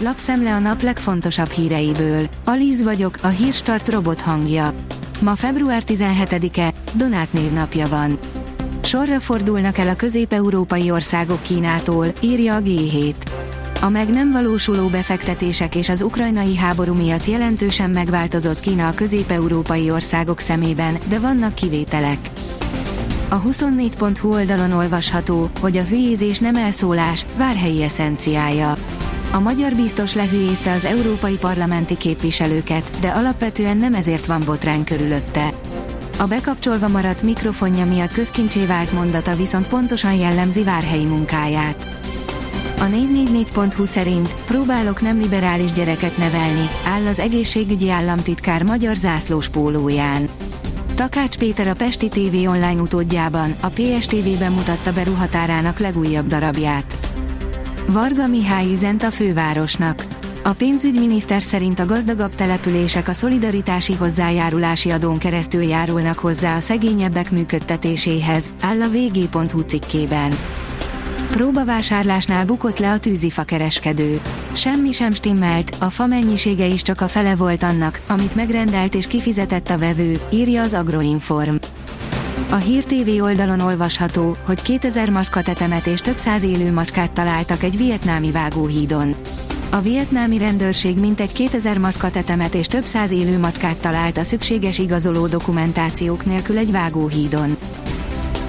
lapszemle a nap legfontosabb híreiből. Alíz vagyok, a hírstart robot hangja. Ma február 17-e, Donát névnapja van. Sorra fordulnak el a közép-európai országok Kínától, írja a G7. A meg nem valósuló befektetések és az ukrajnai háború miatt jelentősen megváltozott Kína a közép-európai országok szemében, de vannak kivételek. A 24.hu oldalon olvasható, hogy a hülyézés nem elszólás, várhelyi eszenciája. A magyar biztos lehülyézte az európai parlamenti képviselőket, de alapvetően nem ezért van botrány körülötte. A bekapcsolva maradt mikrofonja miatt közkincsé vált mondata viszont pontosan jellemzi várhelyi munkáját. A 444.hu szerint próbálok nem liberális gyereket nevelni, áll az egészségügyi államtitkár magyar zászlós pólóján. Takács Péter a Pesti TV online utódjában, a PSTV-ben mutatta be ruhatárának legújabb darabját. Varga Mihály üzent a fővárosnak. A pénzügyminiszter szerint a gazdagabb települések a szolidaritási hozzájárulási adón keresztül járulnak hozzá a szegényebbek működtetéséhez, áll a vg.hu cikkében. Próbavásárlásnál bukott le a tűzifa kereskedő. Semmi sem stimmelt, a fa mennyisége is csak a fele volt annak, amit megrendelt és kifizetett a vevő, írja az Agroinform. A Hír TV oldalon olvasható, hogy 2000 macskatetemet és több száz élő macskát találtak egy vietnámi vágóhídon. A vietnámi rendőrség mintegy 2000 macskatetemet és több száz élő macskát talált a szükséges igazoló dokumentációk nélkül egy vágóhídon.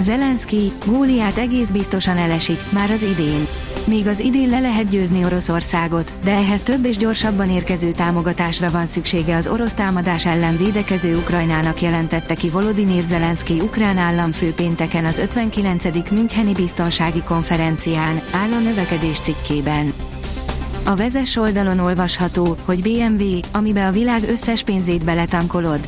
Zelenszky, Góliát egész biztosan elesik, már az idén. Még az idén le lehet győzni Oroszországot, de ehhez több és gyorsabban érkező támogatásra van szüksége az orosz támadás ellen védekező Ukrajnának jelentette ki Volodymyr Zelenszky ukrán államfő pénteken az 59. Müncheni Biztonsági Konferencián, áll a növekedés cikkében. A vezes oldalon olvasható, hogy BMW, amibe a világ összes pénzét beletankolod,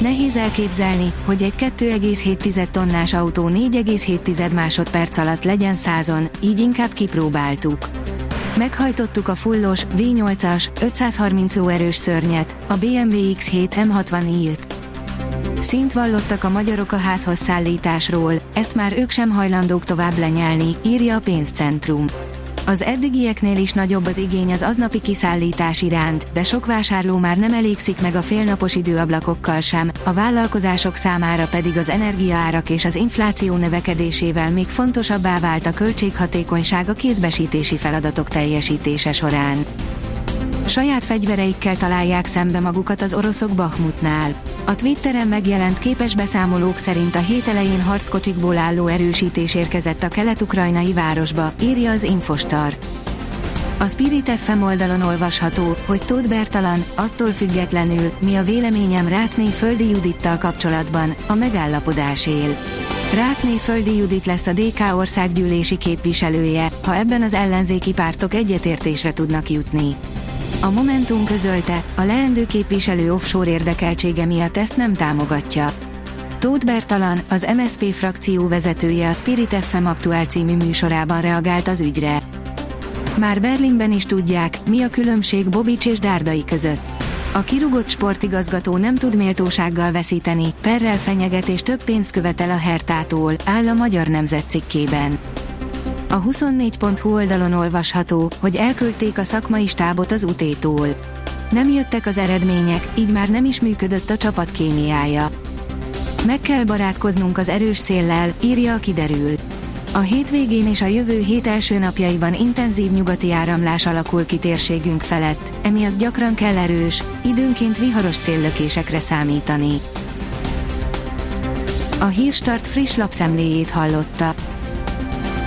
Nehéz elképzelni, hogy egy 2,7 tonnás autó 4,7 másodperc alatt legyen százon, így inkább kipróbáltuk. Meghajtottuk a fullos, V8-as, 530 lóerős szörnyet, a BMW X7 M60i-t. Szint vallottak a magyarok a házhoz szállításról, ezt már ők sem hajlandók tovább lenyelni, írja a pénzcentrum. Az eddigieknél is nagyobb az igény az aznapi kiszállítás iránt, de sok vásárló már nem elégszik meg a félnapos időablakokkal sem, a vállalkozások számára pedig az energiaárak és az infláció növekedésével még fontosabbá vált a költséghatékonyság a kézbesítési feladatok teljesítése során. Saját fegyvereikkel találják szembe magukat az oroszok Bakhmutnál. A Twitteren megjelent képes beszámolók szerint a hét elején harckocsikból álló erősítés érkezett a kelet-ukrajnai városba, írja az Infostart. A Spirit FM oldalon olvasható, hogy Tóth Bertalan, attól függetlenül, mi a véleményem Rátné Földi Judittal kapcsolatban, a megállapodás él. Rátné Földi Judit lesz a DK országgyűlési képviselője, ha ebben az ellenzéki pártok egyetértésre tudnak jutni. A Momentum közölte, a leendő képviselő offshore érdekeltsége miatt ezt nem támogatja. Tóth Bertalan, az MSP frakció vezetője a Spirit FM aktuál című műsorában reagált az ügyre. Már Berlinben is tudják, mi a különbség Bobics és Dárdai között. A kirugott sportigazgató nem tud méltósággal veszíteni, perrel fenyeget és több pénzt követel a Hertától, áll a Magyar Nemzet cikkében. A 24.hu oldalon olvasható, hogy elküldték a szakmai stábot az utétól. Nem jöttek az eredmények, így már nem is működött a csapat kémiája. Meg kell barátkoznunk az erős széllel, írja a kiderül. A hétvégén és a jövő hét első napjaiban intenzív nyugati áramlás alakul ki térségünk felett, emiatt gyakran kell erős, időnként viharos széllökésekre számítani. A Hírstart friss lapszemléjét hallotta.